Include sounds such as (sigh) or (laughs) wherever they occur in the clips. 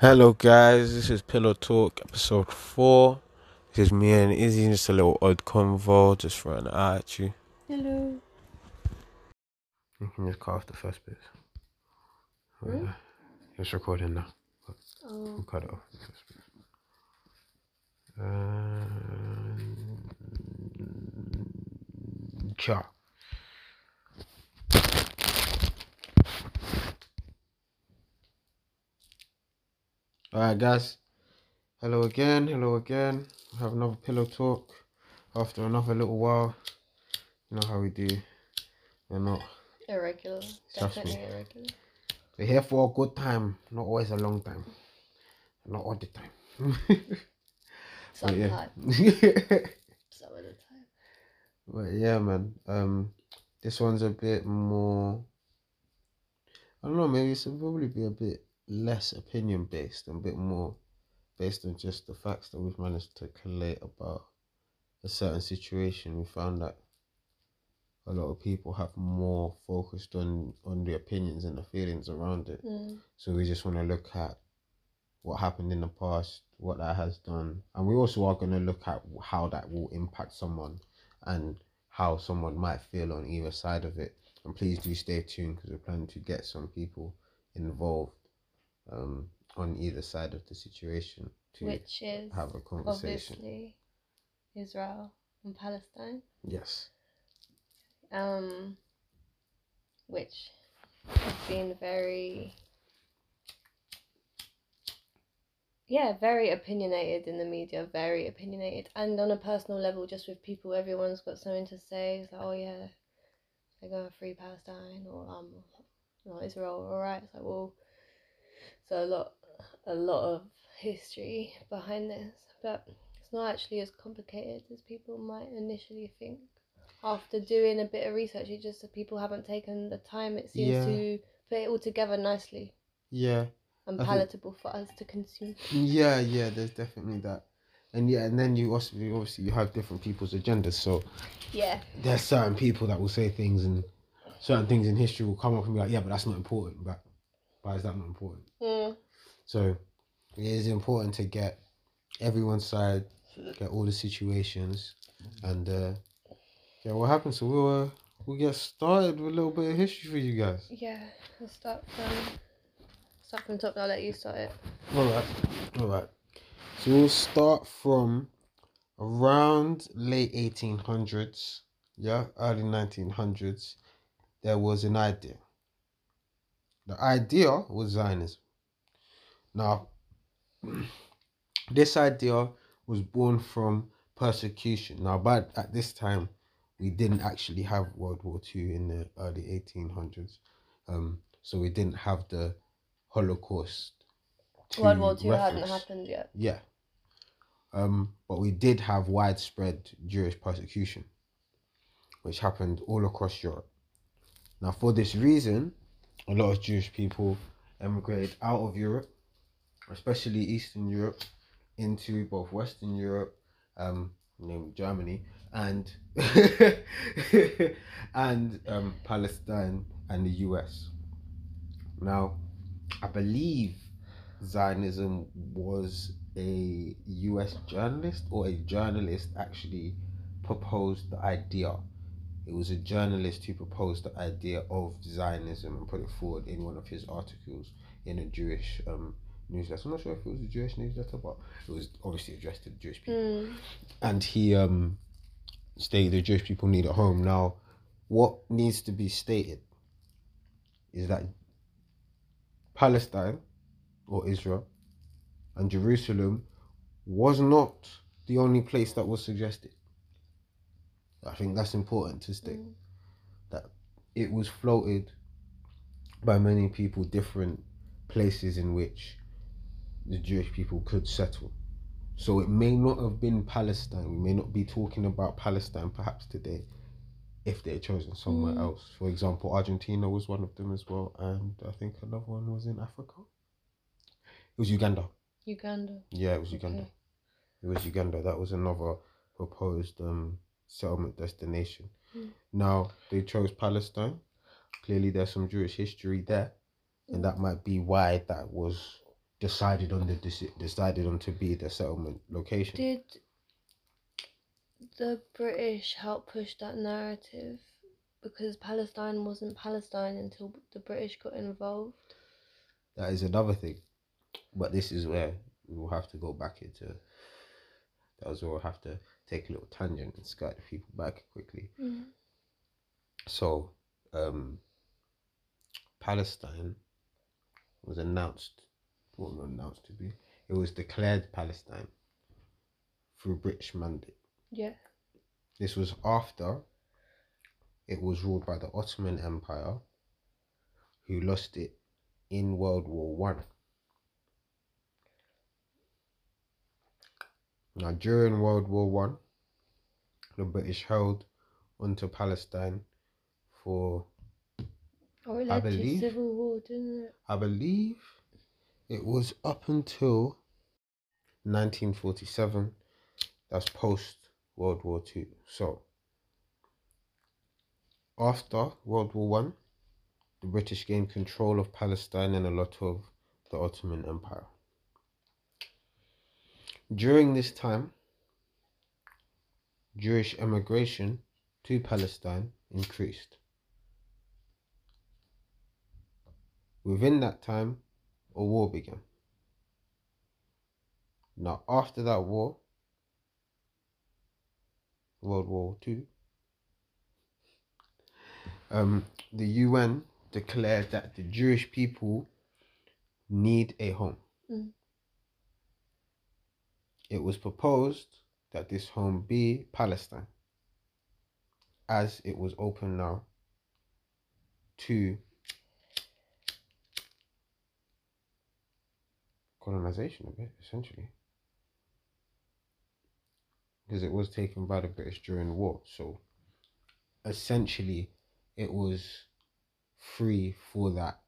Hello, guys. This is Pillow Talk, episode four. This is me and Izzy. Just a little odd convo, just throwing it out at you. Hello. You can just cut off the first bit. Hmm? Yeah. It's recording now. Oh, We'll cut it off the first bit. Um, ciao. Alright, guys. Hello again. Hello again. We have another pillow talk after another little while. You know how we do. We're not. irregular. Trust me. Irregular. We're here for a good time, not always a long time. Not all the time. (laughs) But yeah. Sometimes. (laughs) Some of the time. But yeah, man. Um, this one's a bit more. I don't know. Maybe it's probably be a bit less opinion based and a bit more based on just the facts that we've managed to collate about a certain situation. We found that a lot of people have more focused on on the opinions and the feelings around it. Mm. So we just want to look at what happened in the past, what that has done, and we also are going to look at how that will impact someone and how someone might feel on either side of it. And please do stay tuned because we're planning to get some people involved um, on either side of the situation to Which is have a conversation. obviously Israel and Palestine. Yes. Um, which has been very, yeah, very opinionated in the media, very opinionated, and on a personal level, just with people, everyone's got something to say. It's like, oh yeah, they're going to free Palestine or um, Israel, all right. It's like, well, so a lot, a lot of history behind this, but it's not actually as complicated as people might initially think. After doing a bit of research, it just that people haven't taken the time. It seems Yeah. to put it all together nicely Yeah. and I think- palatable for us to consume. Yeah, yeah, there's definitely that. And yeah, and then you also obviously you have different people's agendas. So Yeah, there's certain people that will say things and certain things in history will come up and be like, yeah, but that's not important. But why is that not important? mm. So it is important to get everyone's side, get all the situations, and uh, yeah, what happens? So we'll uh, we'll get started with a little bit of history for you guys. yeah. Let's start from start from top. and I'll let you start it. All right, all right. So we'll start from around late eighteen hundreds, yeah, early nineteen hundreds. There was an idea. The idea was Zionism. Now, this idea was born from persecution. Now, but at this time, we didn't actually have World War Two in the early eighteen hundreds, um, so we didn't have the Holocaust. World War Two hadn't happened yet. Yeah. Um, but we did have widespread Jewish persecution, which happened all across Europe. Now, for this reason, a lot of Jewish people emigrated out of Europe, especially Eastern Europe, into both Western Europe, um, named Germany, and (laughs) and um, Palestine and the US. Now, I believe Zionism was a US journalist or a journalist actually proposed the idea. It was a journalist who proposed the idea of Zionism and put it forward in one of his articles in a Jewish um, newsletter. I'm not sure if it was a Jewish newsletter, but it was obviously addressed to the Jewish people Mm. and he um stated the Jewish people need a home. Now, what needs to be stated is that Palestine or Israel and Jerusalem was not the only place that was suggested. I think that's important to state Mm. that it was floated by many people different places in which the Jewish people could settle. So it may not have been Palestine. We may not be talking about Palestine perhaps today if they had chosen somewhere Mm. else. For example, Argentina was one of them as well, and I think another one was in Africa. It was Uganda. Uganda. Yeah, it was Uganda. Okay. It was Uganda. That was another proposed um, settlement destination. Mm. Now they chose Palestine. Clearly, there's some Jewish history there, and that might be why that was decided on the deci- decided on to be the settlement location. Did the British help push that narrative? Because Palestine wasn't Palestine until the British got involved. That is another thing, but this is where we will have to go back into. That was where we'll have to take a little tangent and skirt the people back quickly. Mm. So, um, Palestine was announced, well, not announced to be, it was declared Palestine through British mandate. Yeah. This was after it was ruled by the Ottoman Empire, who lost it in World War One. Now, during World War One, the British held onto Palestine for Or it I believe- civil war, didn't it? I believe it was up until 1947. That's post World War Two. So after World War One, the British gained control of Palestine and a lot of the Ottoman Empire. During this time, Jewish emigration to Palestine increased. Within that time, a war began. Now, after that war, World War Two, um, the UN declared that the Jewish people need a home. Mm. It was proposed that this home be Palestine, as it was open now to colonization a bit, essentially. Because it was taken by the British during the war. So essentially it was free for that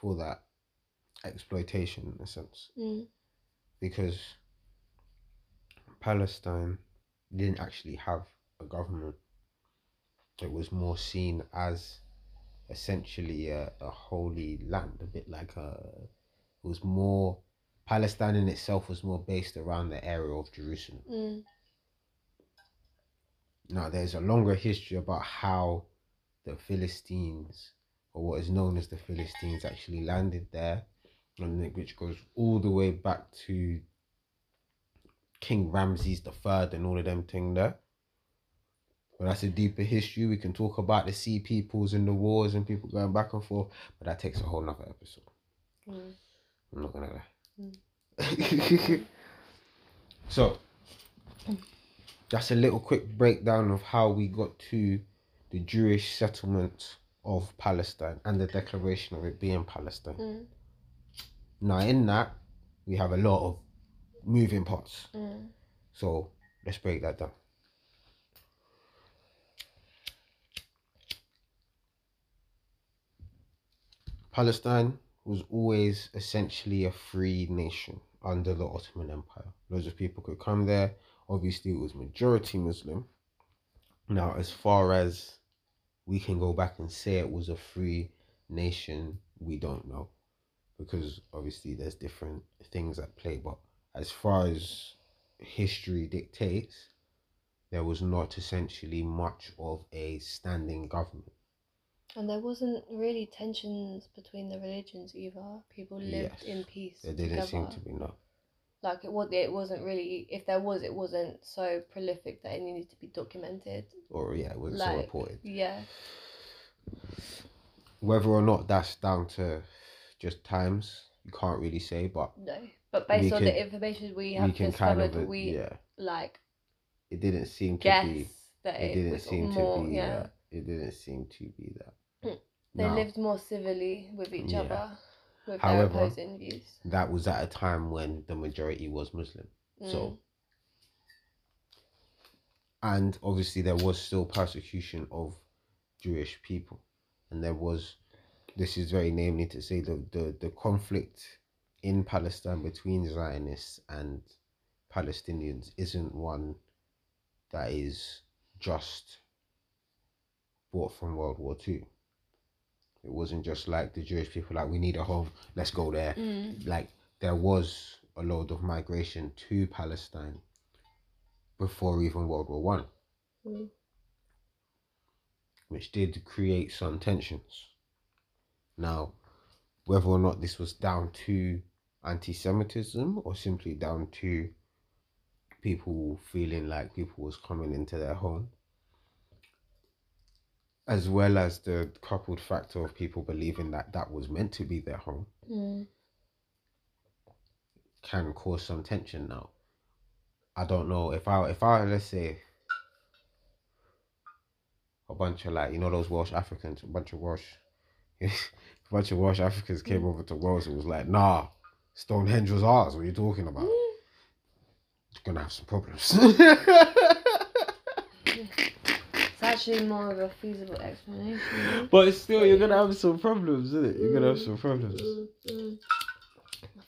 for that exploitation in a sense. Mm. Because Palestine didn't actually have a government. It was more seen as essentially a, a holy land, a bit like a it was more Palestine in itself was more based around the area of Jerusalem. Mm. Now there's a longer history about how the Philistines or what is known as the Philistines actually landed there, and which goes all the way back to King Ramses the Third and all of them thing there. But that's a deeper history. We can talk about the sea peoples and the wars and people going back and forth, but that takes a whole nother episode. Mm. I'm not gonna lie. Mm. (laughs) so that's a little quick breakdown of how we got to the Jewish settlement of Palestine and the declaration of it being Palestine. Mm. Now, in that, we have a lot of moving parts. Mm. So let's break that down. Palestine was always essentially a free nation under the Ottoman Empire. Loads of people could come there. Obviously, it was majority Muslim. Now, as far as we can go back and say it was a free nation, we don't know because obviously there's different things at play. But as far as history dictates, there was not essentially much of a standing government. And there wasn't really tensions between the religions either. People lived Yes. in peace There didn't together. seem to be no. Like it was, it wasn't really. If there was, it wasn't so prolific that it needed to be documented. Or yeah, it wasn't so reported. Yeah. Whether or not that's down to just times, you can't really say. But No. But based on can- the information we have we can kind discovered, of uh, we yeah. like It didn't seem to guess be. that It it, didn't was seem more. to be yeah. that. It didn't seem to be that. They Now, lived more civilly with each Yeah. other, with However, their opposing views. that was at a time when the majority was Muslim. So Mm. and obviously there was still persecution of Jewish people, and there was. This is very namely to say the the, the conflict in Palestine between Zionists and Palestinians isn't one that is just brought from World War Two. It wasn't just like the Jewish people like we need a home, let's go there. Mm. Like there was a load of migration to Palestine before even World War One, Mm. which did create some tensions. Now, whether or not this was down to anti-Semitism or simply down to people feeling like people was coming into their home, as well as the coupled factor of people believing that that was meant to be their home, Mm. can cause some tension now. I don't know if I if I let's say a bunch of like you know those Welsh Africans, a bunch of Welsh a (laughs) bunch of Welsh Africans came over to Wales and was like, nah, Stonehenge was ours. What are you talking about? You're gonna have some problems. (laughs) It's actually more of a feasible explanation. but it's still you're gonna have some problems, isn't it? You're gonna have some problems. Mm, mm.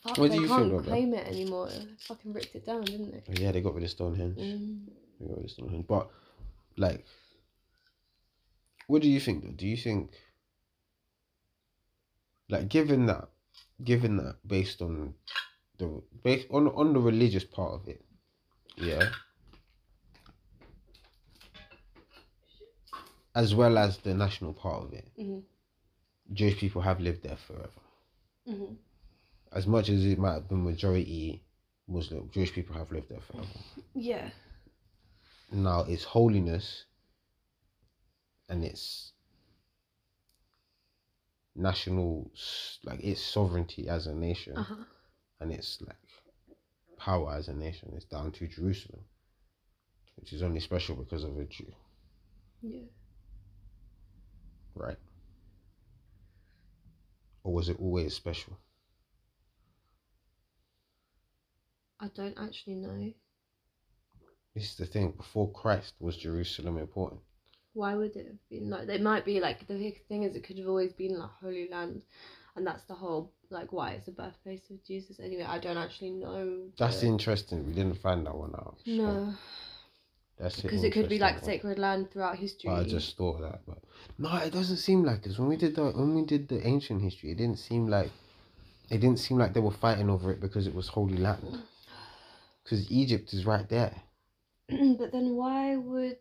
Fuck, What do they you can't think of that? claim it anymore. They fucking ripped it down, didn't they? Yeah, they got rid of Stonehenge. Mm. They got rid of Stonehenge. But like what do you think though? Do you think like given that given that based on the based on on the religious part of it, yeah. As well as the national part of it, Mhm. Jewish people have lived there forever. Mhm. As much as it might have been majority Muslim, Jewish people have lived there forever. Yeah. now its holiness and its national like its sovereignty as a nation Uh huh. and its like power as a nation is down to Jerusalem which is only special because of a Jew Yeah. right or was it always special I don't actually know. this is the thing before Christ was Jerusalem important Why would it have been like? It might be like the big thing is it could have always been like Holy Land, and that's the whole like why it's the birthplace of Jesus. Anyway, I don't actually know. that's the- interesting we didn't find that one out so No, that's because it could be like one. sacred land throughout history. I just thought that, but no, it doesn't seem like this. When we did the when we did the ancient history, it didn't seem like it didn't seem like they were fighting over it because it was holy land. (sighs) Because Egypt is right there. (clears throat) but then why would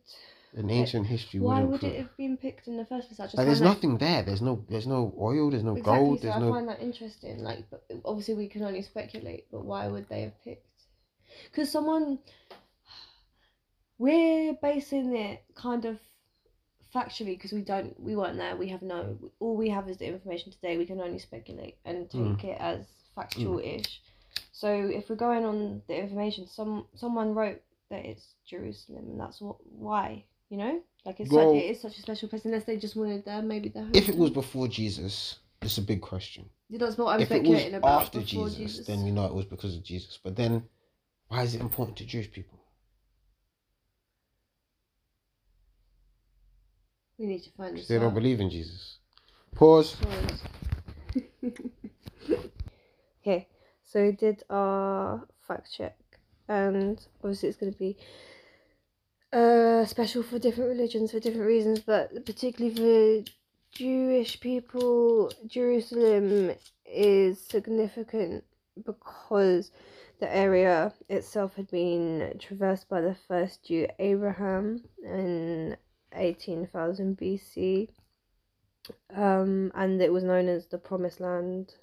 In ancient history, why would prove- it have been picked in the first place? I just like there's that- nothing there. There's no there's no oil. There's no exactly, gold. so There's I no. find that interesting. Like, but obviously we can only speculate. But why would they have picked? Because someone we're basing it kind of factually because we don't we weren't there. We have no. All we have is the information today. We can only speculate and take Mm. it as factual ish. So if we're going on the information, some someone wrote that it's Jerusalem, and that's what why you know like it's Well- such, it is such a special place. Unless they just wanted there, maybe the If it was before Jesus, it's a big question. that's what I'm if it was speculating about. after before Jesus, then we know it was because of Jesus. But then, why is it important to Jewish people? we need to find this they don't believe in Jesus. Pause. (laughs) okay, so we did our fact check, and obviously it's going to be uh special for different religions for different reasons, but particularly for Jewish people, Jerusalem is significant because the area itself had been traversed by the first Jew Abraham in 18,000 BC um, and it was known as the Promised Land.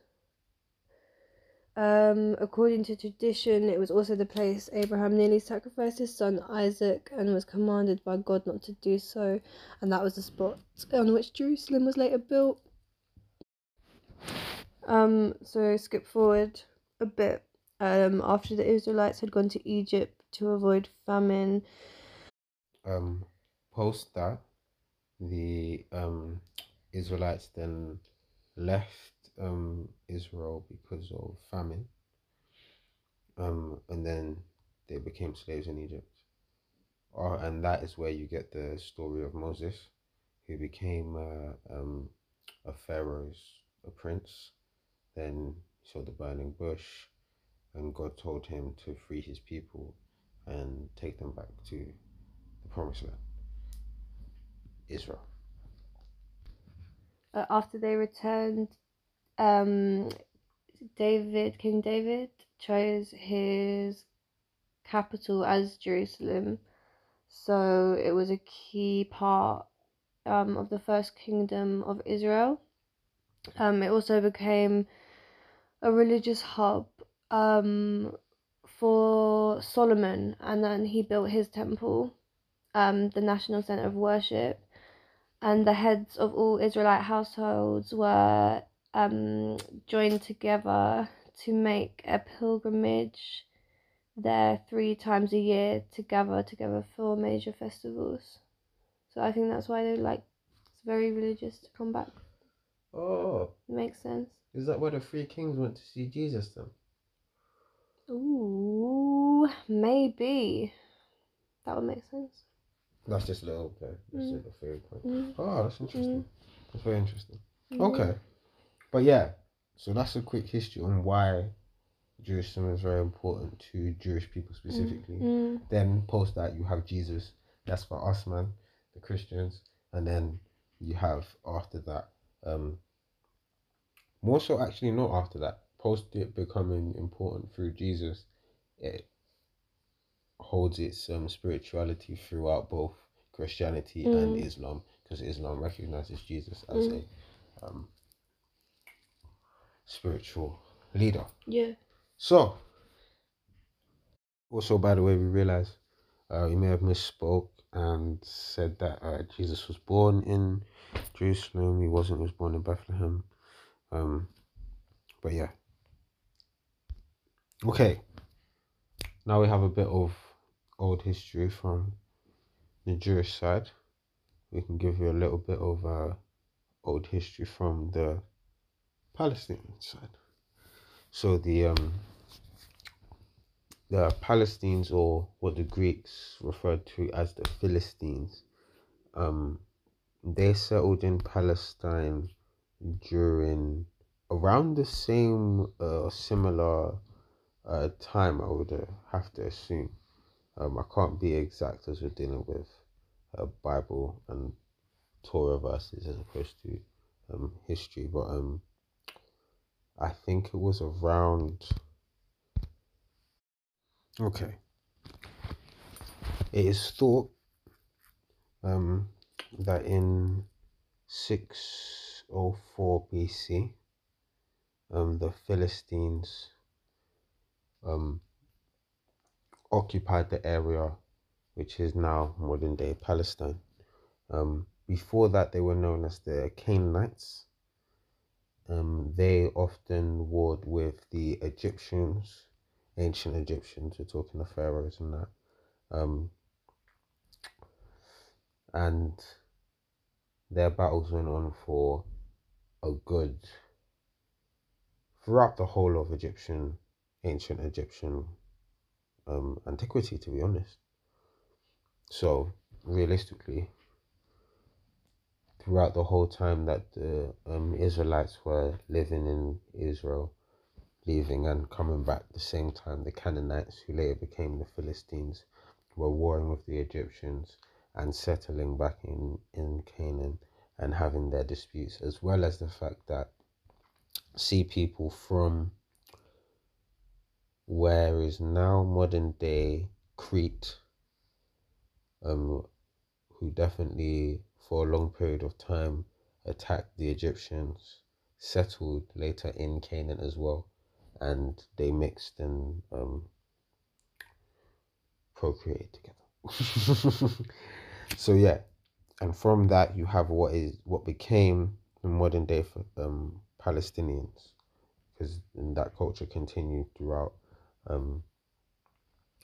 Um, according to tradition, it was also the place Abraham nearly sacrificed his son Isaac and was commanded by God not to do so, and that was the spot on which Jerusalem was later built. Um, so skip forward a bit. Um, after the Israelites had gone to Egypt to avoid famine, um, post that, the um, Israelites then left um, Israel because of famine, um, and then they became slaves in Egypt. Uh, and that is where you get the story of Moses, who became uh, um, a pharaoh's a prince. Then he saw the burning bush, and God told him to free his people and take them back to the promised land. Israel. uh, after they returned, um, David, King David, chose his capital as Jerusalem. So it was a key part um, of the first kingdom of Israel. Um, it also became a religious hub um, for Solomon, and then he built his temple, um, the national center of worship. And the heads of all Israelite households were um, joined together to make a pilgrimage there three times a year to gather together for major festivals. So I think that's why they like it's very religious to come back. Oh, Makes sense. is that where the three kings went to see Jesus then? Ooh, maybe. That would make sense. That's just a little okay. That's Mm. a theory point. Mm. Oh, that's interesting. That's very interesting. Mm. Okay. But yeah, so that's a quick history on why Jerusalem is very important to Jewish people specifically. Mm. Then post that you have Jesus. That's for us, man, the Christians. And then you have after that, um, more so actually not after that. Post it becoming important through Jesus, it holds its um spirituality throughout both Christianity and Mm. Islam because Islam recognizes Jesus as Mm. a um spiritual leader. Yeah. So, also, by the way, we realize uh, we may have misspoke and said that uh, Jesus was born in Jerusalem. He wasn't. He was born in Bethlehem. Um, but yeah. Okay. Now we have a bit of old history from the Jewish side. We can give you a little bit of uh, old history from the Palestinian side. So the um the Palestinians or what the Greeks referred to as the Philistines, um, they settled in Palestine during around the same uh, similar uh, time. I would uh, have to assume. Um, I can't be exact as we're dealing with uh, Bible and Torah verses as opposed to um, history, but um, I think it was around. Okay. It is thought um, that in 604 BC, um, the Philistines um, occupied the area which is now modern day Palestine. Um, before that, they were known as the Canaanites. Um, they often warred with the Egyptians, ancient Egyptians. We're talking the pharaohs and that. Um, and their battles went on for a good throughout the whole of Egyptian, ancient Egyptian um, antiquity, to be honest. So, realistically, throughout the whole time that the um, Israelites were living in Israel, leaving and coming back the same time, the Canaanites, who later became the Philistines, were warring with the Egyptians and settling back in, in Canaan and having their disputes, as well as the fact that sea people from where is now modern day Crete, um, who definitely for a long period of time attacked the Egyptians, settled later in Canaan as well, and they mixed and um, procreated together. (laughs) so yeah, and from that you have what is what became the modern day um, Palestinians, because that culture continued throughout um,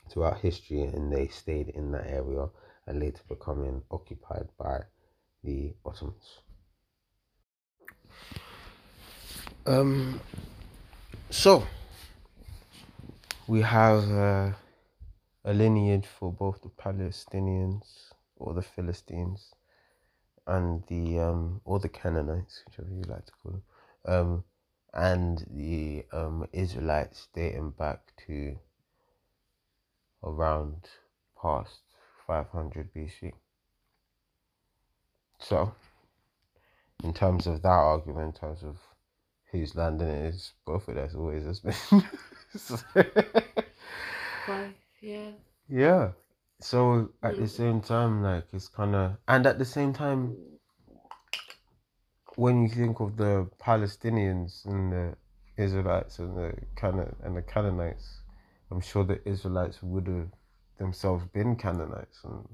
throughout history, and they stayed in that area and later becoming occupied by the Ottomans. Um, so we have uh, a lineage for both the Palestinians or the Philistines and the um, or the Canaanites, whichever you like to call them, um, and the um, Israelites dating back to around past 500 BC. So, in terms of that argument, in terms of whose land it is, both of us always has been. (laughs) Both, yeah. yeah. So at the mm. same time, like it's kind of, and at the same time, when you think of the Palestinians and the Israelites and the Canaan and the Canaanites, I'm sure the Israelites would have themselves been Canaanites and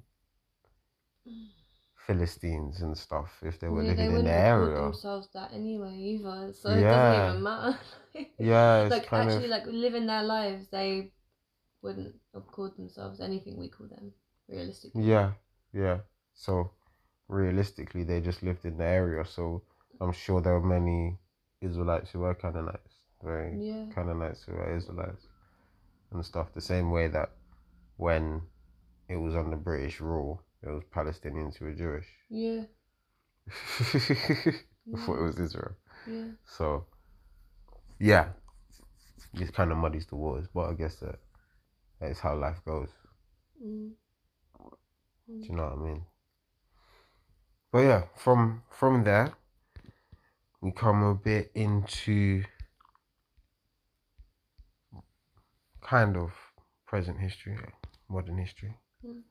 mm. Philistines and stuff if they were yeah, they living in the area. themselves that anyway either, so it Yeah. doesn't even matter. (laughs) Yeah, it's like actually, of like living their lives, they wouldn't have called themselves anything we call them, realistically. yeah, yeah. So realistically, they just lived in the area. So I'm sure there were many Israelites who were Canaanites, very Yeah. Canaanites who were Israelites and stuff. The same way that when it was under British rule, there was Palestinians who were Jewish. (laughs) Yeah. Before it was Israel. Yeah. So, yeah, it kind of muddies the waters, but I guess that that is how life goes. Mm. Do you know what I mean? But yeah, from from there, we come a bit into kind of present history, modern history. Mm.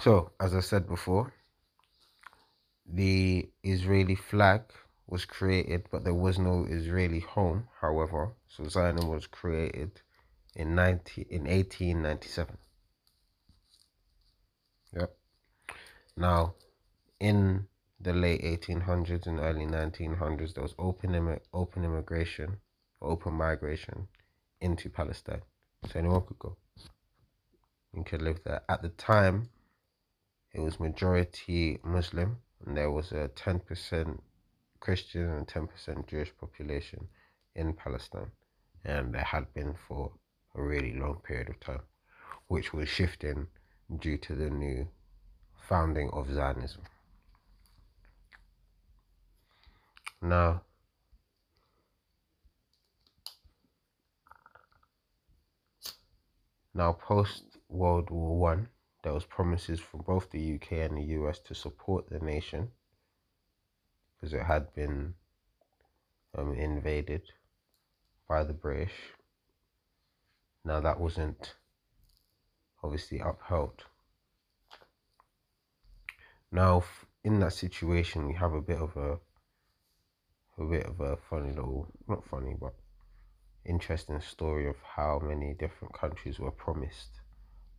So, as I said before, the Israeli flag was created, but there was no Israeli home. However, so Zionism was created in ninety in eighteen ninety seven. Yep. Now, in the late eighteen hundreds and early nineteen hundreds, there was open immi- open immigration, open migration into Palestine. So anyone could go. You could live there. At the time, it was majority Muslim, and there was a ten percent Christian and ten percent Jewish population in Palestine, and there had been for a really long period of time, which was shifting due to the new founding of Zionism. Now, now post World War One, there was promises from both the UK and the US to support the nation because it had been um, invaded by the British. Now that wasn't obviously upheld. Now, in that situation, we have a bit of a a bit of a funny little, not funny, but interesting story of how many different countries were promised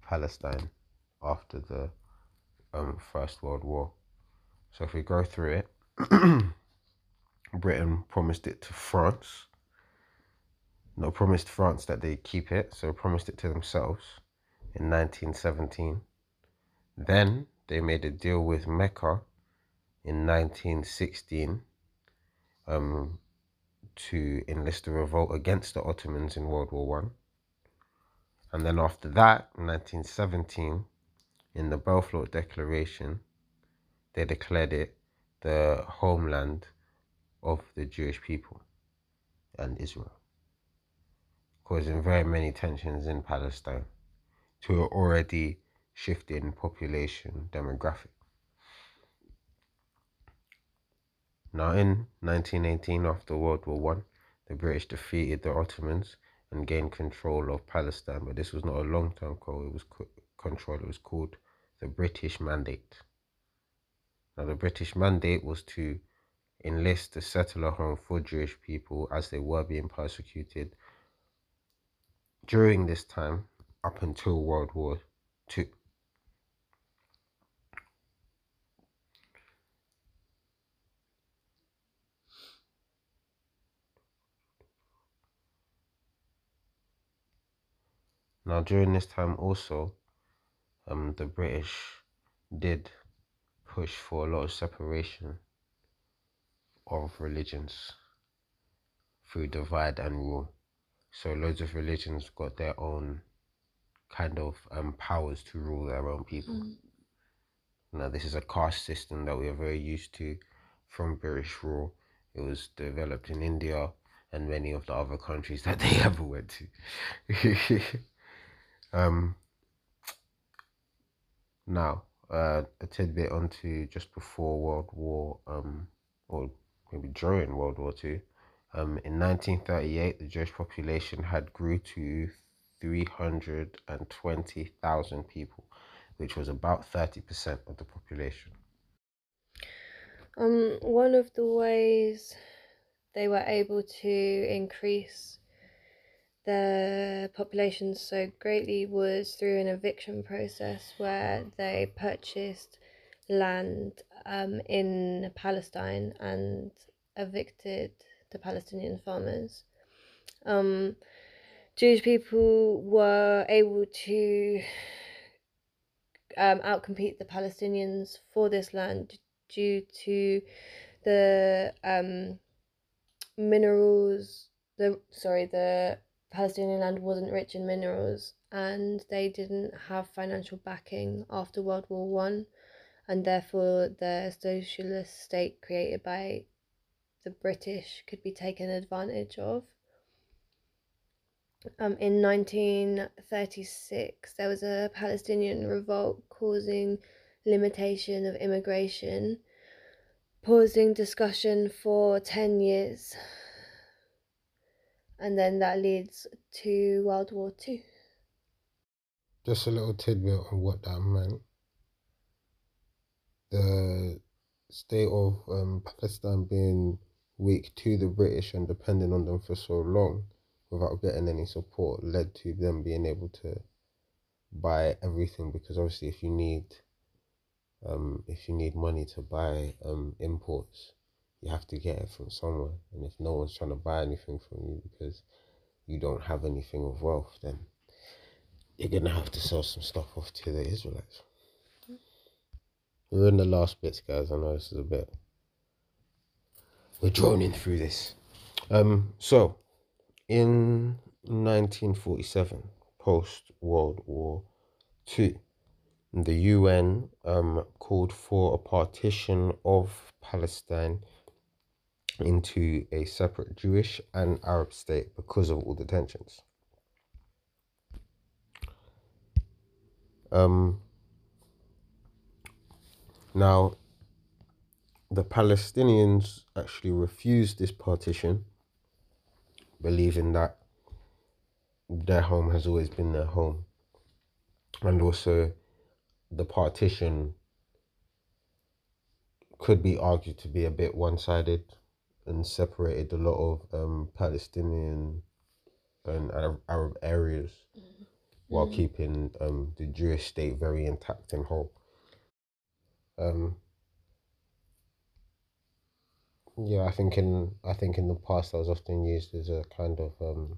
Palestine after the um, First World War. So if we go through it, (clears throat) Britain promised it to France. No, promised France that they keep it, so promised it to themselves in 1917. Then they made a deal with Mecca in 1916 um, to enlist a revolt against the Ottomans in World War One. And then after that, in 1917, in the Balfour Declaration, they declared it the homeland of the Jewish people and Israel, causing very many tensions in Palestine to an already shifting population demographic. Now, in 1918, after World War One, the British defeated the Ottomans and gained control of Palestine. But this was not a long-term goal; it was co- control. It was called the British Mandate. Now, the British Mandate was to enlist the settler home for Jewish people as they were being persecuted during this time up until World War Two. Now, during this time, also, um, the British did push for a lot of separation of religions through divide and rule. So, loads of religions got their own kind of um, powers to rule their own people. Mm. Now, this is a caste system that we are very used to from British rule. It was developed in India and many of the other countries (laughs) that they ever went to. (laughs) um, now, uh, a tidbit onto just before World War, um, or maybe during World War Two. Um, in 1938, the Jewish population had grew to 320,000 people, which was about 30% of the population. Um, one of the ways they were able to increase the population so greatly was through an eviction process where they purchased land um, in Palestine and evicted the Palestinian farmers. Um, Jewish people were able to um, outcompete the Palestinians for this land due to the um, minerals. The sorry, the Palestinian land wasn't rich in minerals, and they didn't have financial backing after World War One, and therefore the socialist state created by the British could be taken advantage of. Um, in 1936, there was a Palestinian revolt causing limitation of immigration, pausing discussion for 10 years. And then that leads to World War Two. Just a little tidbit on what that meant. The state of um, Palestine being weak to the British and depending on them for so long without getting any support led to them being able to buy everything because obviously if you need um, if you need money to buy um, imports you have to get it from somewhere and if no one's trying to buy anything from you because you don't have anything of wealth then you're gonna have to sell some stuff off to the Israelites. We're in the last bits, guys. I know this is a bit we're droning through this. Um, so in 1947, post World War II, the UN um, called for a partition of Palestine into a separate Jewish and Arab state because of all the tensions. Um, now, the Palestinians actually refused this partition, believing that their home has always been their home. And also, the partition could be argued to be a bit one sided and separated a lot of um, Palestinian and Arab, Arab areas mm-hmm. while mm-hmm. keeping um, the Jewish state very intact and whole. Um, yeah, I think in I think in the past that was often used as a kind of um,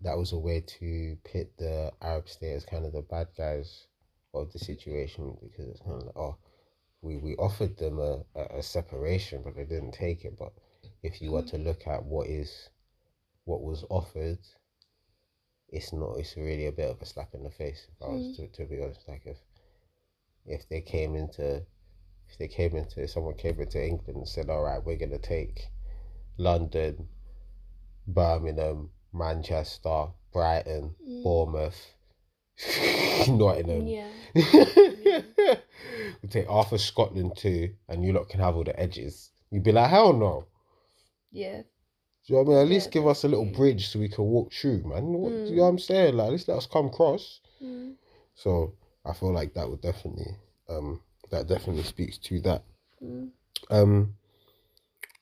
that was a way to pit the Arab state as kind of the bad guys of the situation because it's kind of like oh we, we offered them a, a, a separation but they didn't take it but if you were to look at what is what was offered it's not it's really a bit of a slap in the face if I was mm. to, to be honest like if if they came into if they came into someone came into England and said, "All right, we're gonna take London, Birmingham, Manchester, Brighton, mm. Bournemouth, (laughs) Nottingham. Yeah. (laughs) (laughs) we take half of Scotland too, and you lot can have all the edges. You'd be like, hell no. Yeah. Do you know what I mean? At yeah. least give us a little bridge so we can walk through, man. What, mm. Do you know what I'm saying? Like, at least let us come across. Mm. So I feel like that would definitely um that definitely speaks to that. Mm. Um,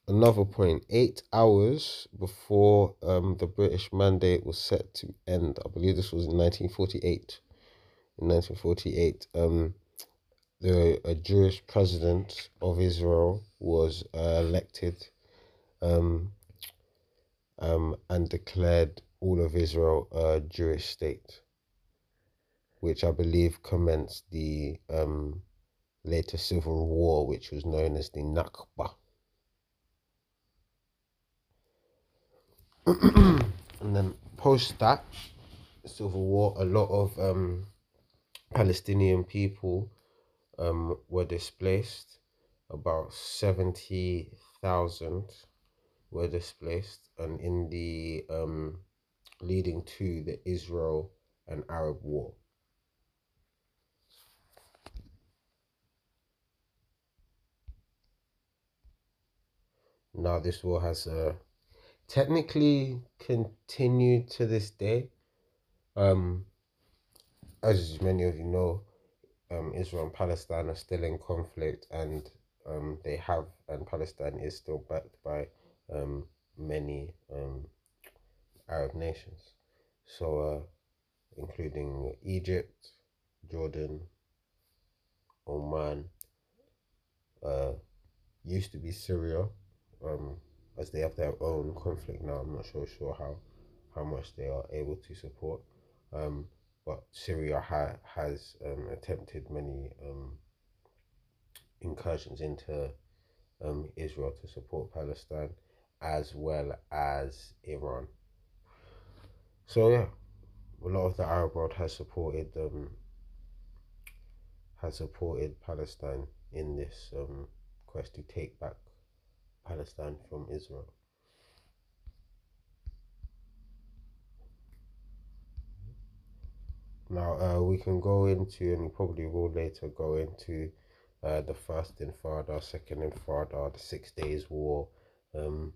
another point: eight hours before um the British mandate was set to end, I believe this was in nineteen forty eight. In nineteen forty eight, um, the a Jewish president of Israel was uh, elected, um, um, and declared all of Israel a Jewish state, which I believe commenced the um later civil war, which was known as the Nakba. (clears throat) and then post that civil war, a lot of um, Palestinian people um, were displaced. About 70,000 were displaced. And in the um, leading to the Israel and Arab War. Now, this war has uh, technically continued to this day. Um, as many of you know, um, Israel and Palestine are still in conflict, and um, they have, and Palestine is still backed by um, many um, Arab nations. So, uh, including Egypt, Jordan, Oman, uh, used to be Syria, um, as they have their own conflict now. I'm not so sure how how much they are able to support. Um, but Syria ha- has um, attempted many um, incursions into um, Israel to support Palestine, as well as Iran. So yeah, a lot of the Arab world has supported um, has supported Palestine in this um, quest to take back Palestine from Israel. Now uh, we can go into, and we probably will later go into uh, the first Intifada, second Intifada, the Six Days War, um,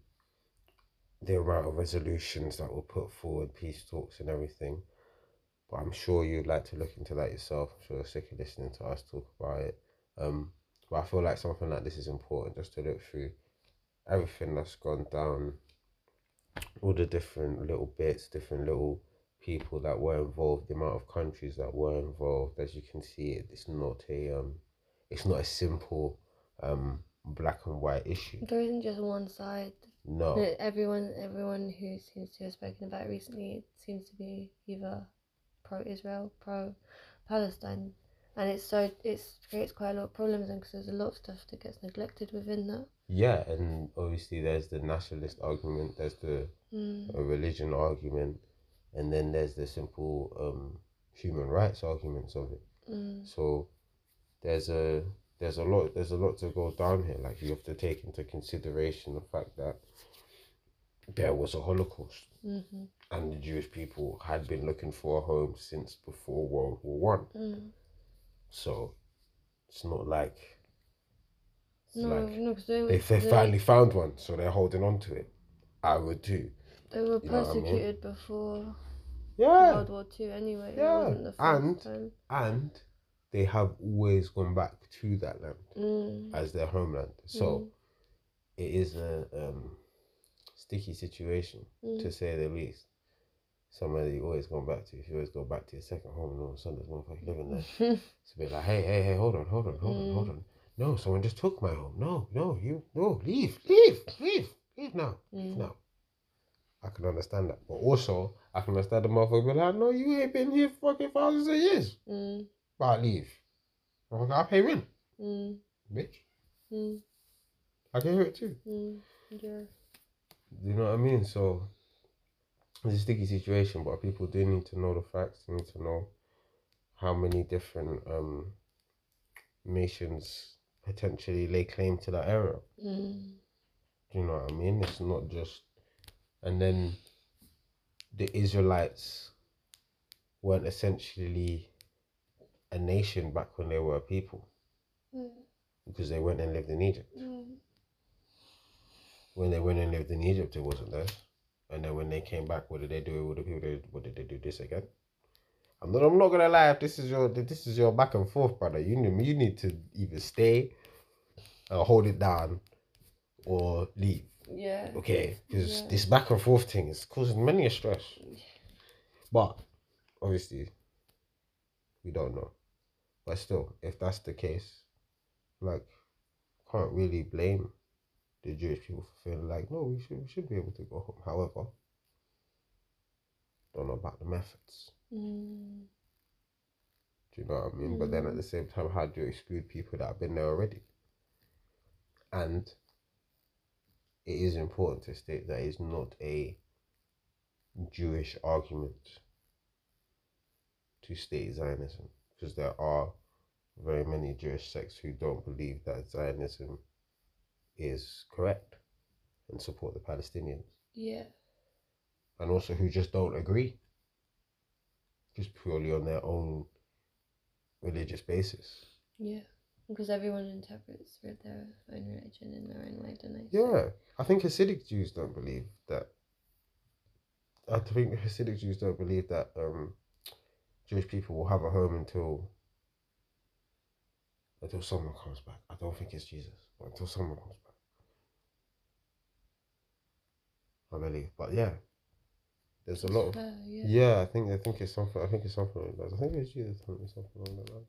the amount of resolutions that were put forward, peace talks and everything. But I'm sure you'd like to look into that yourself. I'm sure you're sick of listening to us talk about it. Um, but I feel like something like this is important just to look through everything that's gone down, all the different little bits, different little people that were involved, the amount of countries that were involved. As you can see, it's not a um, it's not a simple um black and white issue. There isn't just one side. No, Everyone, everyone who seems to have spoken about it recently it seems to be either pro-Israel, pro-Palestine, and it's so it's creates quite a lot of problems and because there's a lot of stuff that gets neglected within that. yeah, and obviously there's the nationalist argument, there's the Mm. religion argument, and then there's the simple um human rights arguments of it. Mm. So there's a there's a lot there's a lot to go down here. Like you have to take into consideration the fact that there was a Holocaust hmm and the Jewish people had been looking for a home since before World War One. Mm. So it's not like it's No, like no, they, they, they they, finally found one, so they're holding on to it. I would too. They were know I mean? persecuted before Yeah. World War Two anyway. Yeah, It wasn't the first and- time. And they have always gone back to that land Mm. as their homeland. So Mm. it is a um, sticky situation Mm. to say the least. Somewhere that you always go back to. If you always go back to your second home and all of a sudden there's motherfucker living there. (laughs) It's a bit like, hey, hey, hey, hold on, hold on, hold on, hold Mm. on. No, someone just took my home. No, no, you, no, leave, leave, leave, leave now, leave Mm. now. I can understand that. But also, I can understand the motherfucker be like, no, you ain't been here fucking thousands of years. Mm. But leave. Motherfucker, I pay rent, Mm. bitch. Mm. I can hear it too. Mm. Yeah. Do you know what I mean? So it's a sticky situation, but people do need to know the facts. They need to know how many different um nations potentially lay claim to that area. Mm. Do you know what I mean? It's not just and then the Israelites weren't essentially a nation back when they were a people Mm. because they went and lived in Egypt. Mm. when they went and lived in Egypt, it wasn't theirs. And then when they came back, what did they do with the people? They, what did they do this again? I'm not. I'm not gonna lie. If this is your, this is your back and forth, brother, you need, you need to either stay, uh, hold it down, or leave. Yeah. Okay, because Yeah. this back and forth thing is causing many a stress. But obviously, we don't know. But still, if that's the case, like, can't really blame the Jewish people for feeling like, no, we should we should be able to go home. However, don't know about the methods. Mm. Do you know what I mean? But then at the same time, how do you exclude people that have been there already? And it is important to state that it's not a Jewish argument to state Zionism, because there are very many Jewish sects who don't believe that Zionism is correct and support the Palestinians, Yeah. and also who just don't agree, just purely on their own religious basis. Yeah. Because everyone interprets with their own religion in their own way, don't they? Yeah, I think Hasidic Jews don't believe that. I think Hasidic Jews don't believe that um, Jewish people will have a home until until someone comes back. I don't think it's Jesus, but until someone comes back. I believe, but yeah, there's a lot of Fair, yeah. yeah. I think I think it's something. I think it's something like that. I think it's Jesus something along that lines.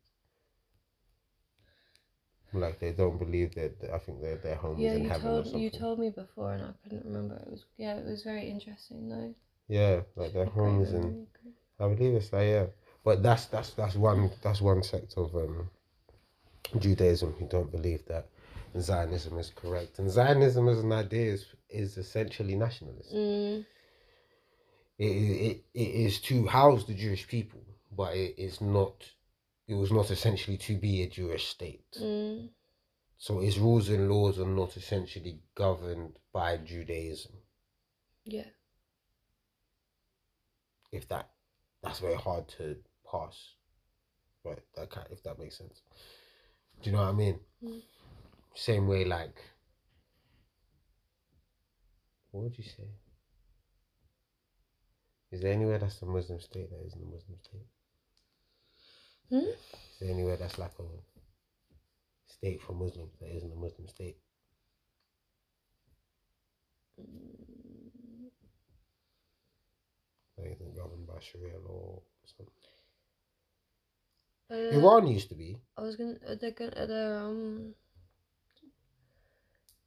Like they don't believe that. I think their their home Yeah, is in you heaven or told something. you told me before, and I couldn't remember. It was yeah, it was very interesting though. Yeah, like their A great home is in. I believe it's like yeah, but that's that's that's one that's one sect of um, Judaism who don't believe that Zionism is correct, and Zionism as an idea is is essentially nationalist. Mm, It, it it is to house the Jewish people, but it is not. It was not essentially to be a Jewish state. mm, So its rules and laws are not essentially governed by Judaism. yeah. If that, that's very hard to pass. Right, that kind, if that makes sense. Do you know what I mean? Mm. Same way, like, what would you say? Is there anywhere that's a Muslim state that isn't a Muslim state? Hmm? Is there anywhere that's like a state for Muslims that isn't a Muslim state? Mm, That isn't governed by Sharia law or something? uh, Iran used to be. I was gonna. Are they gonna? Are there um?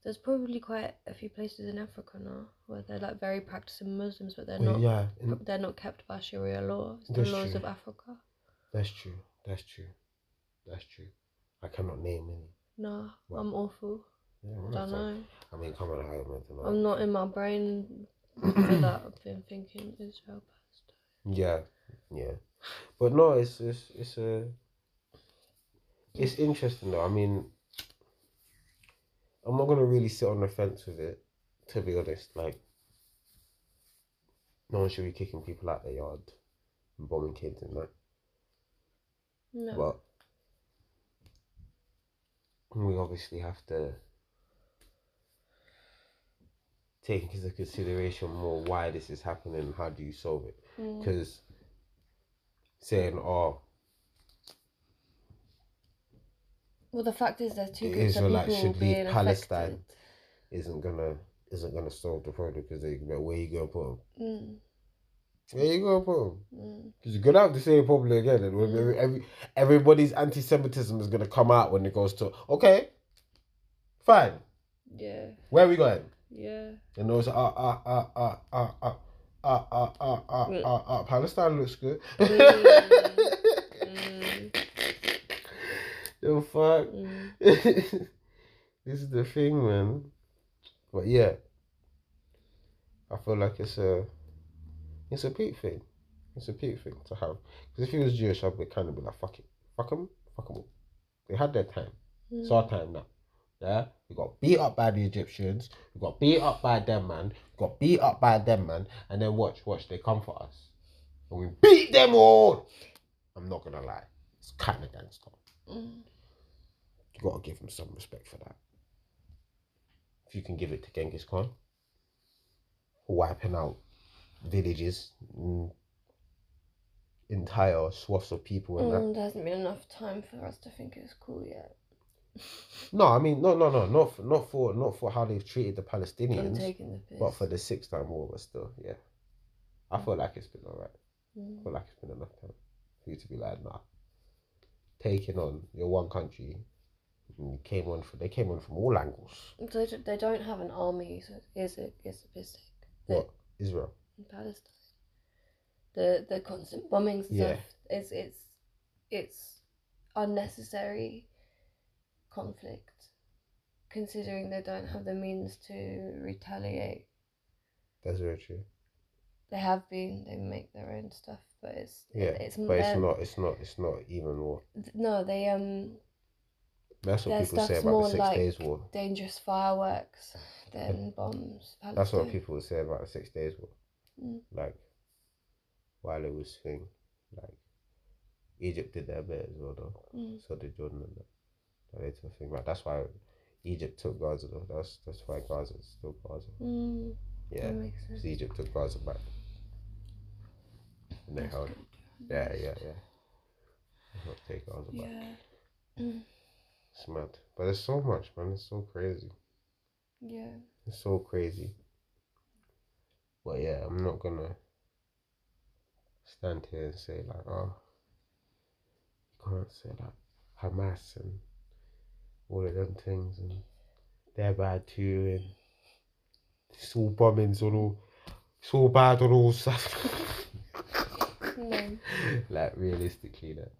There's probably quite a few places in Africa now where they're like very practicing Muslims, but they're Well, not. yeah, in- They're not kept by Sharia law. It's the laws true. of Africa. that's true. That's true. That's true. I cannot name any. Nah, What? I'm awful. Yeah, I don't know. I mean, come on, I know? I'm not in my brain (coughs) for that. I've been thinking Israel Palestine. Yeah, yeah, but no, it's it's it's a it's interesting though. I mean, I'm not gonna really sit on the fence with it, to be honest. Like, no one should be kicking people out their yard and bombing kids and that. No. But we obviously have to take into consideration more why this is happening and how do you solve it. Mm. Because saying, oh, Well, the fact is, there's two groups of people should leave Palestine. affected. isn't gonna isn't gonna solve the problem because they where you gonna put them? Mm, Where you put mm, Because you're gonna have the same problem again, and when every, every everybody's anti-Semitism is gonna come out when it goes to okay, fine, yeah, where are we going? yeah. And those ah ah ah ah ah ah ah ah ah ah Mm. ah ah Palestine looks good. Mm, the fuck. mm. this is the thing, man. But yeah, I feel like it's a it's a peak thing. It's a peak thing to have. Because if he was Jewish, I'd be kind of be like, fuck it, fuck them, fuck them. They had their time. It's our time now. Yeah, we got beat up by the Egyptians. We got beat up by them, man. We got beat up by them, man. And then watch, watch, they come for us, and we beat them all. I'm not gonna lie, it's kind of gangster. Mm. You gotta give him some respect for that. If you can give it to Genghis Khan, wiping out villages, mm, entire swaths of people, and that. Mm, there hasn't been enough time for us to think it's cool yet. No, I mean, no, no, no, not for, not for, not for how they've treated the Palestinians, the but for the six time war, but still, yeah. I feel like it's been alright. I Mm. feel like it's been enough time for you to be like, nah. Taking on your one country, and you came on from, they came on from all angles. They, they don't have an army, so is it? It's a piss take. They- What Israel? In Palestine. The the constant bombing stuff Yeah. is it's it's unnecessary conflict, considering they don't have the means to retaliate. That's very true. They have been they make their own stuff, but it's Yeah, it's but it's not. It's not. It's not even war. no they um That's what people say about the Six like- Days War. dangerous fireworks (laughs) than bombs. That's what people would say about the Six Days War. Mm. Like, while it was thing, like, Egypt did their bit as well, though. Mm. So did Jordan and that. a little thing. Like that's why Egypt took Gaza. Though. That's that's why Gaza is still Gaza. Mm, Yeah, that makes sense. 'cause Egypt took Gaza back. And they That's held. good. Yeah, yeah, yeah. Not take Gaza back. Yeah. Mm, It's mad, but there's so much, man. It's so crazy. yeah. It's so crazy. But yeah, I'm not gonna stand here and say like, oh, you can't say like Hamas and all of them things and they're bad too and it's all bombings and all, it's all bad on all stuff. (laughs) No. like realistically, like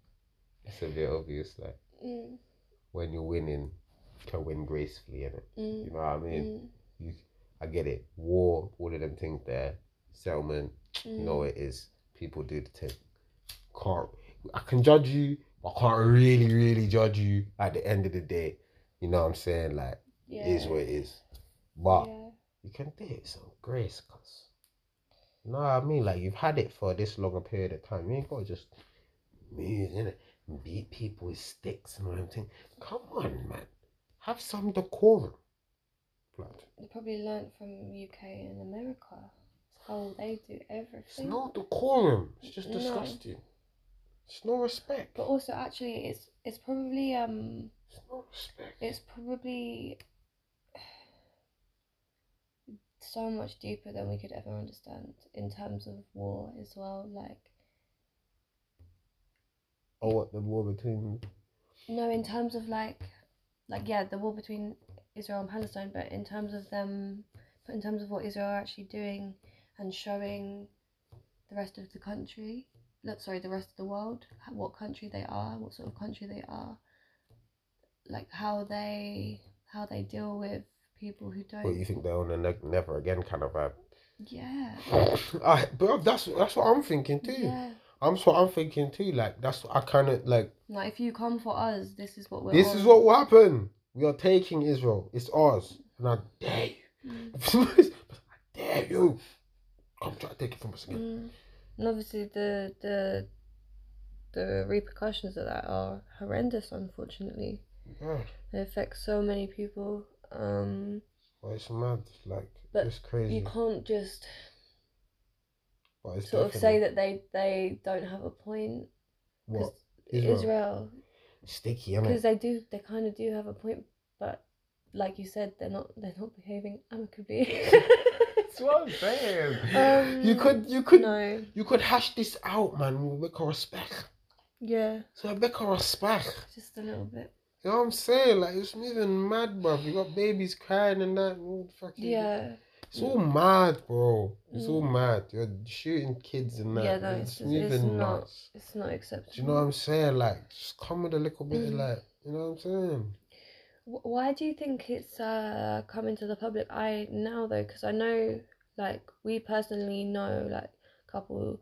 it's a bit obvious. Like Mm, when you're winning, you can win gracefully, innit? mm, You know what I mean? mm, you I get it. War, all of them things there, settlement, you know mm. it is. People do the thing. Can't I can judge you, but I can't really, really judge you at the end of the day. You know what I'm saying? Like yeah. it is what it is. But yeah. you can do it some grace, cause you know what I mean? Like you've had it for this long a period of time. You ain't gotta just move in it and beat people with sticks and all them things. Come on, man. Have some decorum. Blood. They probably learnt from UK and America. It's how they do everything. It's everything. no decorum. It's just No. disgusting. It's no respect. But also, actually, it's it's probably um It's no respect. it's probably so much deeper than we could ever understand in terms of war as well. Like Oh, what the war between? no, in terms of like like yeah, the war between Israel and Palestine, but in terms of them, but in terms of what Israel are actually doing and showing the rest of the country, look, sorry, the rest of the world, what country they are, what sort of country they are, like how they how they deal with people who don't. What you think they're on a ne- never again kind of vibe? yeah. (coughs) I, but that's that's what I'm thinking too. Yeah. I'm what I'm thinking too. Like that's what I kind of like. Like if you come for us, this is what we're. this on. is what will happen. We are taking Israel. It's ours, and I dare Mm. you. (laughs) I dare you. Come try to take it from us again. Mm. And obviously the the the repercussions of that are horrendous. Unfortunately, Yeah, they affect so many people. Um, well, it's mad. Like But it's crazy. you can't just it's sort of say that they they don't have a point. what Israel. Israel, sticky, innit? because they do, they kind of do have a point, but like you said, they're not they're not behaving amicably. (laughs) That's what I'm saying. Um, you could, you could, no, you could hash this out, man. we With Rebecca respect. yeah, So Rebecca respect. just a little bit. You know what I'm saying? Like it's moving mad, bro. You got babies crying and that. fucking, Yeah, It's all mad, bro. It's all Mm. mad. You're shooting kids and that. Yeah, no, it's, it's- not- nuts. it's not acceptable. Do you know what I'm saying? Like, just come with a little bit of like, (clears throat) you know what I'm saying? Why do you think it's uh coming to the public eye now though? Because I know, like, we personally know like a couple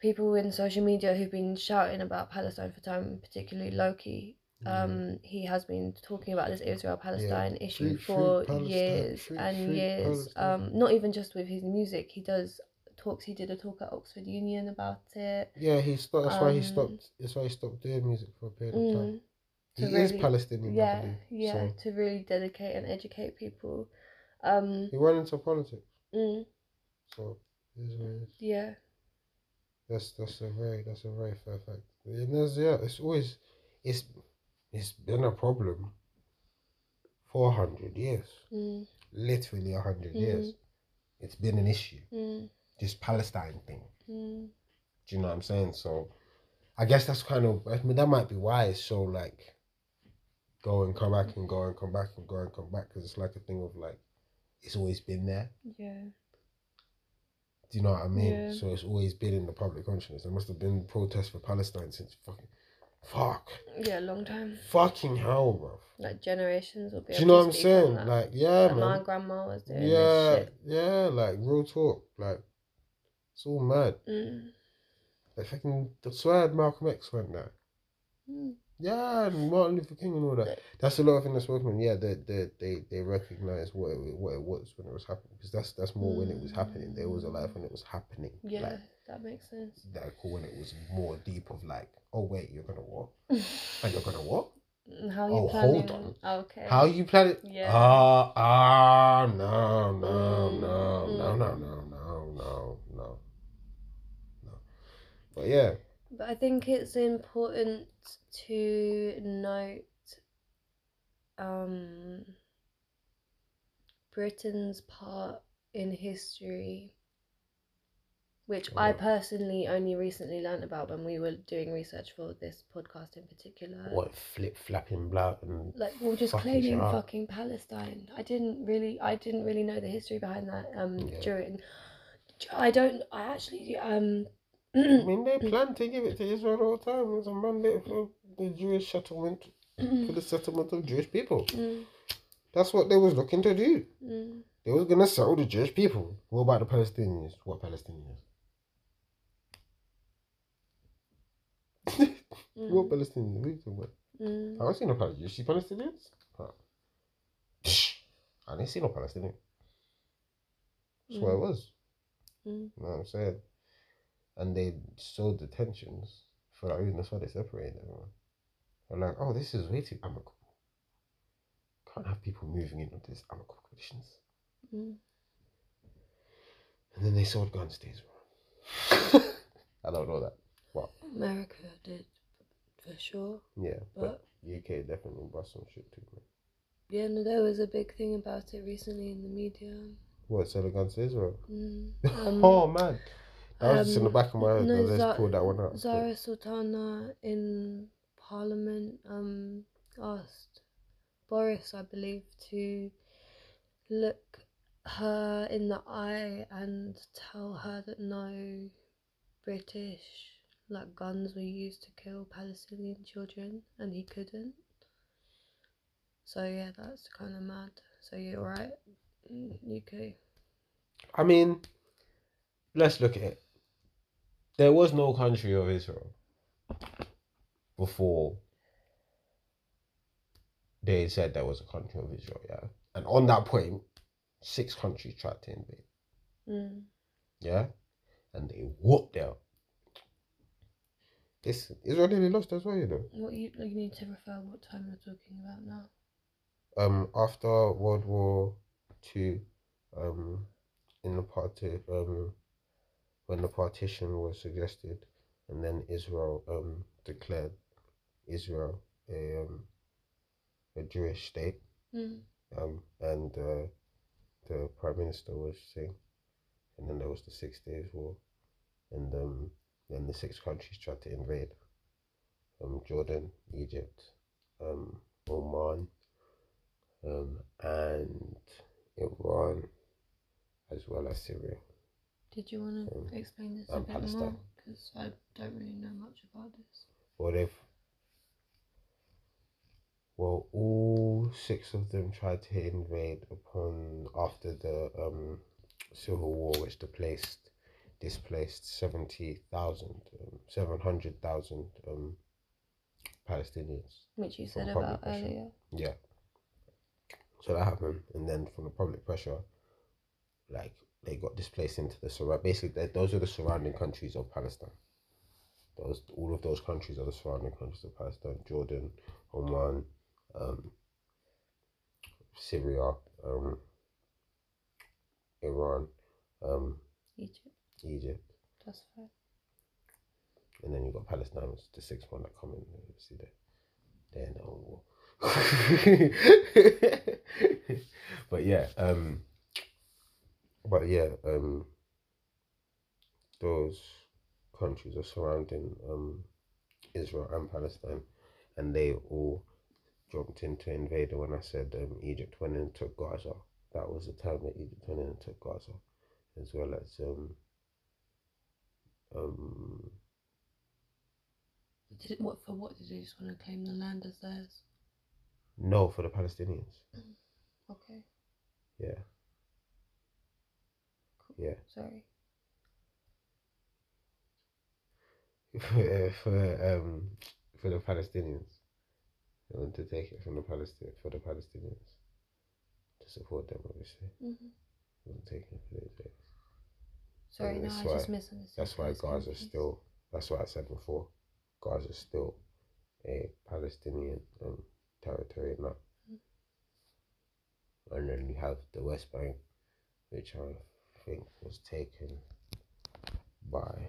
people in social media who've been shouting about Palestine for time, particularly Lowkey. Um, he has been talking about this Israel Palestine issue Free- for years free- and years. Um, not even just with his music. He does talks. He did a talk at Oxford Union about it. Yeah, he stopped. That's why he Um, stopped. That's why he stopped doing music for a period of time. Mm, He to is Palestinian. Yeah, believe. yeah, So to really dedicate and educate people. Um, he went into politics. mm, So it is what yeah, That's that's a very that's a very fair fact. And there's yeah, it's always it's it's been a problem for a hundred years. mm, Literally a hundred Mm. years. It's been an issue. mm, This Palestine thing. mm, Do you know what I'm saying? So I guess that's kind of I mean that might be why it's so like go and come back and go and come back and go and come back because it's like a thing of like it's always been there. yeah, Do you know what I mean? Yeah. So it's always been in the public consciousness. There must have been protests for Palestine since fucking fuck. yeah, long time. Fucking hell, bro. Like generations will be. Do you know what I'm saying? Like, yeah, Like, my grandma was doing Yeah, this shit. yeah, like real talk. Like, it's all mad. Mm, Like, fucking, I swear Malcolm X went there. mm, Yeah, and Martin Luther King and all that. That's a lot of things that's working. Yeah, they they they, they recognize what it, what it was when it was happening because that's that's more when it was happening. There was a life when it was happening. yeah, Like, that makes sense. like when it was more deep of like, oh wait, you're gonna what? And you're gonna what? (laughs) Mm, How you Oh, planning? hold on. Oh, okay. How you plan it? Yeah. Ah, ah, no, no, Mm, no, no, mm. no, no, no, no, no, no. But yeah, But I think it's important to note um, Britain's part in history, which I personally only recently learned about when we were doing research for this podcast in particular. what flip flapping blood and Like, well, just Fucking claiming fucking Palestine. I didn't really, I didn't really know the history behind that. Um, Yeah. during, I don't, I actually, um. I mean, they plan to give it to Israel all the time. It's a mandate for the Jewish settlement, for the settlement of Jewish people. Mm, That's what they was looking to do. mm. They was gonna settle the Jewish people. What about the Palestinians? What Palestinians? What Mm, Palestinians? What are you talking about? mm, I don't see no Palestinians. You see Palestinians? Huh. I didn't see no Palestinians. That's what it Mm. was. mm. You know what I'm saying? And they sowed the tensions for that reason. That's why they separated everyone. They're like, oh, this is way too amicable. Can't have people moving in with these amicable conditions. Mm. And then they sold guns to Israel. (laughs) I don't know that. America did, for sure. Yeah, but But UK definitely bust some shit too, man. yeah, no, there was a big thing about it recently in the media. What, sell the guns to Israel? Mm. (laughs) Um, oh, man. That was just in the um, back of my head. no, No, let's pull that one out. Zarah Sultana in Parliament um asked Boris, I believe, to look her in the eye and tell her that no British like guns were used to kill Palestinian children, and he couldn't. So yeah, that's kind of mad. So you're right, Mm, UK. I mean, let's look at it. There was no country of Israel before they said there was a country of Israel, yeah. And on that point, six countries tried to invade, Mm. yeah, and they whooped out. This Israel nearly lost as well, you know. What you you need to refer what time you're talking about now. Um, after World War Two, um, in the party, um, when the partition was suggested, and then Israel um declared Israel a um a Jewish state, Mm. um, and uh, the prime minister was saying, and then there was the Six Days War, and um, then the six countries tried to invade, um, Jordan, Egypt, um, Oman, um, and Iran, as well as Syria. Did you want to Um, explain this a bit more? Because I don't really know much about this. Well, they've well, all six of them tried to invade upon after the um, civil war, which displaced displaced seventy thousand, um, seven hundred thousand um, Palestinians. Which you said about pressure. earlier. Yeah. So that happened, and then from the public pressure, like they got displaced into the surround. Basically, th- those are the surrounding countries of Palestine. Those all of those countries are the surrounding countries of Palestine: Jordan, Oman, um, Syria, um, Iran, um, Egypt. Egypt, That's fine. and then you've got Palestine, which is the sixth one that come in. See there, they're in their own war. (laughs) but yeah, um, but yeah, um, those countries are surrounding um Israel and Palestine, and they all jumped in to invade. When I said um, Egypt went into Gaza, that was the time that Egypt went into Gaza, as well as um um Did it, what for? What did they just want to claim the land as theirs? no for the Palestinians. Okay. Yeah, Cool. yeah. Sorry. (laughs) for, for um for the Palestinians. They want to take it from the Palestine for the Palestinians to support them. Obviously, hmm they want to take it for the Israelis. Sorry. No, I why- just misunderstood. That's why Gaza's still. That's what I said before. Gaza's still a Palestinian um, territory now. And then you have the West Bank, which I think was taken by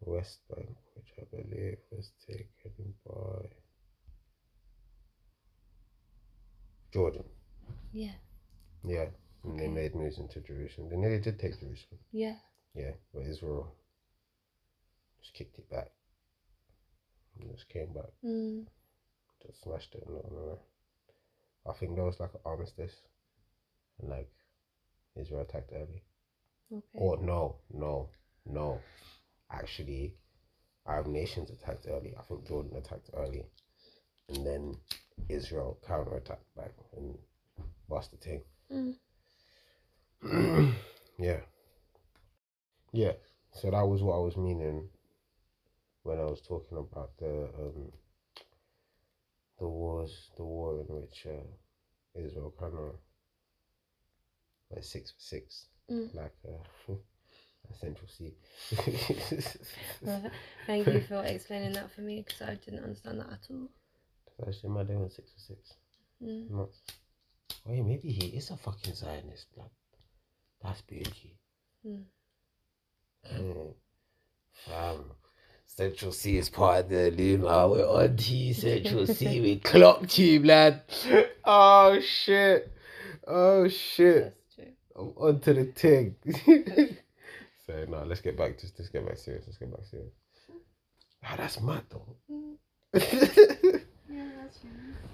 West Bank, which I believe was taken by Jordan. Yeah. Yeah, and they made moves into Jerusalem. They nearly did take Jerusalem. Yeah. Yeah, but Israel just kicked it back. And just came back, Mm. just smashed it. No, no, no. I think there was like an armistice, and like Israel attacked early. Okay. Or no, no, no. Actually, Arab nations attacked early. I think Jordan attacked early, and then Israel counterattacked back and lost the thing. Mm. (clears throat) yeah. Yeah. So that was what I was meaning when I was talking about the um the wars, the war in which uh, Israel kind of like six for six, Mm. like uh, (laughs) a central sea. Right. Thank you for explaining that for me because I didn't understand that at all. Actually, my day was six for six. Mm. Not. Wait, maybe he is a fucking Zionist. Like, that's beauty. Mm. Mm. Fam. Central C is part of the Luma. We're on T Central C. (laughs) We clocked you, lad. Oh shit. Oh shit. I'm onto the thing. (laughs) so no, let's get back to let's get back serious. Let's get back serious. Ah, that's mad though. (laughs) Mm. Yeah, that's true.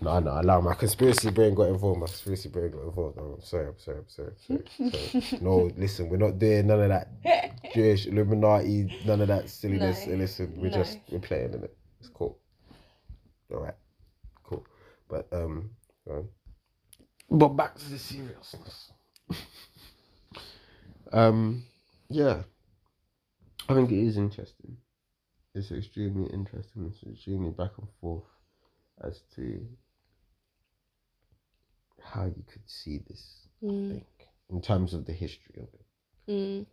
No, no, allow my conspiracy brain got involved. My conspiracy brain got involved. I'm sorry, I'm sorry, I'm sorry, sorry, sorry. No, listen, we're not doing none of that Jewish Illuminati, none of that silliness. No, Listen, we're just we're playing in it. It's cool. All right, cool. But um, go on. but back to the seriousness. (laughs) um, yeah, I think it is interesting. It's extremely interesting. It's extremely back and forth as to how you could see this. I Mm. think in terms of the history of it Mm.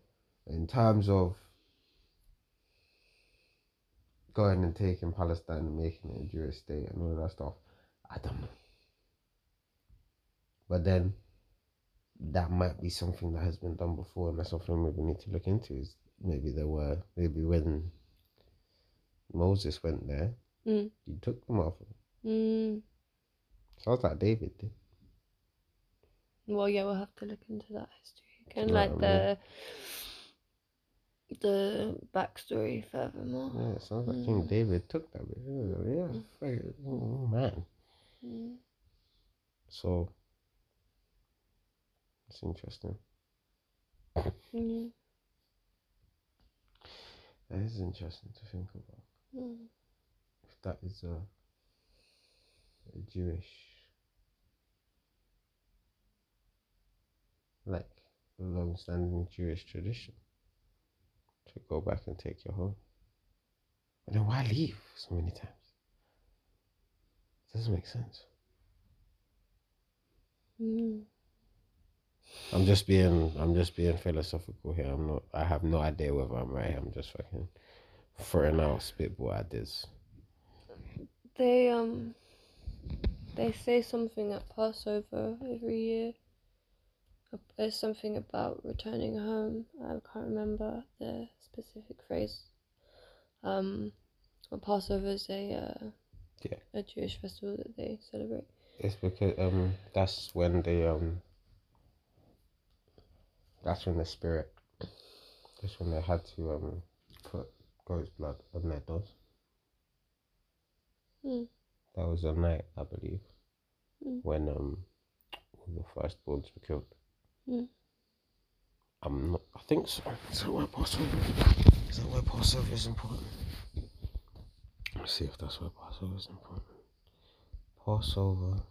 in terms of going and taking Palestine and making it a Jewish state and all of that stuff, I don't know. But then that might be something that has been done before, and that's something we need to look into. Is maybe there were maybe when Moses went there, Mm. he took them off. Mm. Sounds like David did. Well, yeah, we'll have to look into that history again, know like what the the backstory furthermore. Yeah, it sounds like King Mm. David took that. bit. Yeah, Mm. oh, man. Mm. So it's interesting. Mm. That is interesting to think about. Mm. If that is a Jewish, like a long-standing Jewish tradition, to go back and take your home. But then why leave so many times? doesn't make sense. Mm. I'm just being, I'm just being philosophical here. I'm not. I have no idea whether I'm right. I'm just fucking throwing out spitball ideas. They um they say something at Passover every year. There's something about returning home. I can't remember the specific phrase. Um, well, Passover is a uh, Yeah. a Jewish festival that they celebrate. It's because um that's when the um that's when the spirit that's when they had to um put goat's blood on their doors. Hmm. That was a night I believe Hmm. when um the firstborns were killed. Hmm. I'm not I think so. Is that why Passover is that why Passover is important? Let's see if that's why Passover is important. Passover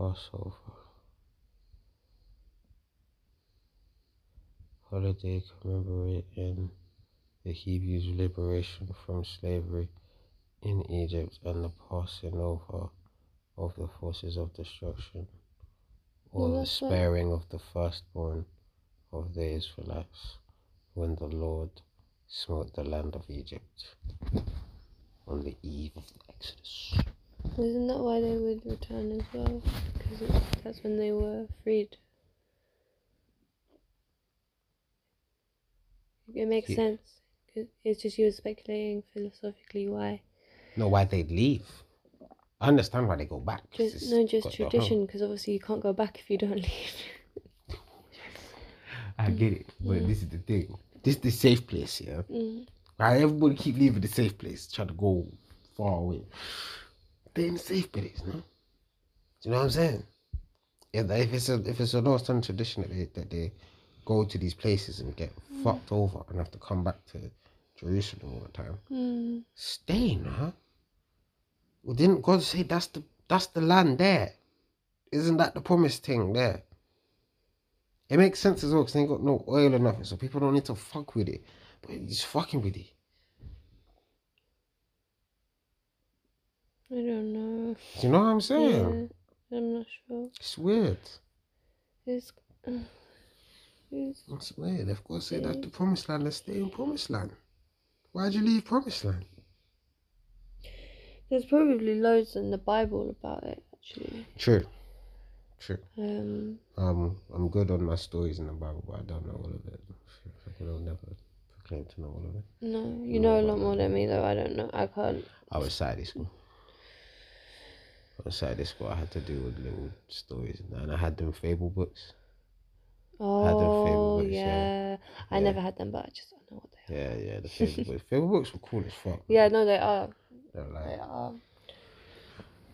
Passover. Holiday commemorating the Hebrews' liberation from slavery in Egypt and the passing over of the forces of destruction, or the sparing of the firstborn of the Israelites, when the Lord smote the land of Egypt on the eve of the Exodus. Isn't that why they would return as well? Because that's when they were freed. It makes Yeah. sense. It's just you were speculating philosophically why. No, why they'd leave. I understand why they go back. Just no, just got the home. tradition. Because obviously you can't go back if you don't (laughs) leave. I get it, but Mm. this is the thing. This is the safe place, yeah. Mm. Right, everybody keep leaving the safe place, try to go far away. They're in the safe place, no? Do you know what I'm saying? If, if it's a if it's a North Southern tradition that they that they go to these places and get fucked over and have to come back to Jerusalem all the time, Mm. stay, no? Well, didn't God say that's the that's the land there? Isn't that the promised thing there? It makes sense as well because they ain't got no oil or nothing, so people don't need to fuck with it. But he's fucking with it. I don't know. Do you know what I'm saying? Yeah, I'm not sure. It's weird. It's, (sighs) it's It's weird. If God said that's the promised land, let's stay in promised land. Why'd you leave promised land? there's probably loads in the Bible about it actually. True. True. Um, Um, I'm good on my stories in the Bible, but I don't know all of it. I will never proclaim to know all of it. no, you know a lot more than me though. I don't know. I can't. I was Saturday school. I was Saturday school. I had to do with little stories and I had them fable books. Had them Oh books, yeah. yeah. I Yeah. never had them, but I just don't know what they are. Yeah, yeah, the (laughs) fable books. Fable books were cool as fuck. Yeah, no, they are. They're like, They are.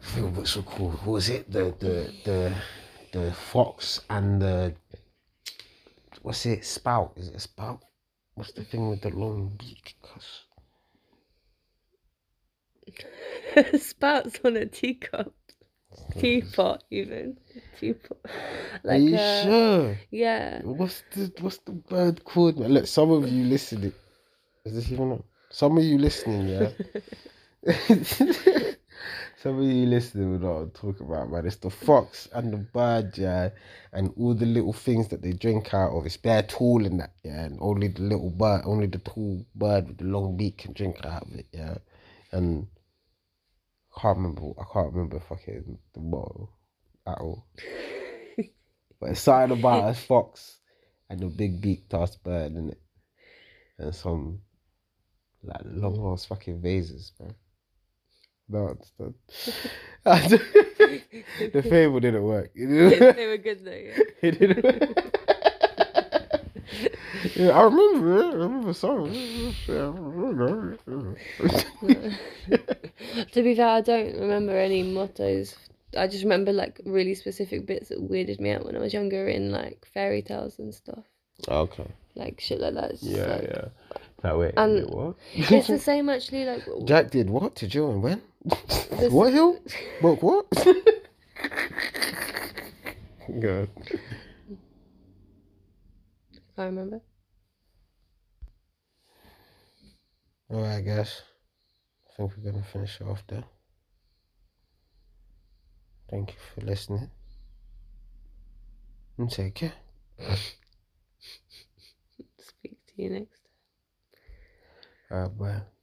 Feel what's so cool. What was it? The the the the fox and the what's it? Spout. Is it a spout? What's the thing with the long beak? Cause (laughs) Spouts on a teacup. Teapot, even. Teapot. Are Like, you uh, sure? yeah. What's the what's the bird called? Man? Look, some of you listening. Is this even on? Some of you listening, yeah. (laughs) some of you listening will know what I'm talking about, man. It's the fox and the bird, yeah, and all the little things that they drink out of. It's bare tall and that, yeah, and only the little bird, only the tall bird with the long beak can drink out of it, yeah. And can't remember. I can't remember fucking the motto at all. (laughs) but it's something about a fox and a big beaked ass bird in it, and some like long ass fucking vases, man. No, it's (laughs) the fable didn't work. Didn't, (laughs) they were good though, yeah. it didn't work. Yeah, I remember it. I remember some. (laughs) to be fair, I don't remember any mottos. I just remember like really specific bits that weirded me out when I was younger in like fairy tales and stuff. okay. Like shit like that. Yeah, like- yeah. That way. And- did what? It's the same actually, like (laughs) Jack did what to Jill and when? This- what hill? Broke (laughs) what? God. I remember. Alright, guys. I think we're gonna finish it off there. Thank you for listening. And take care. (laughs) Speak to you next. Time. Alright, bye.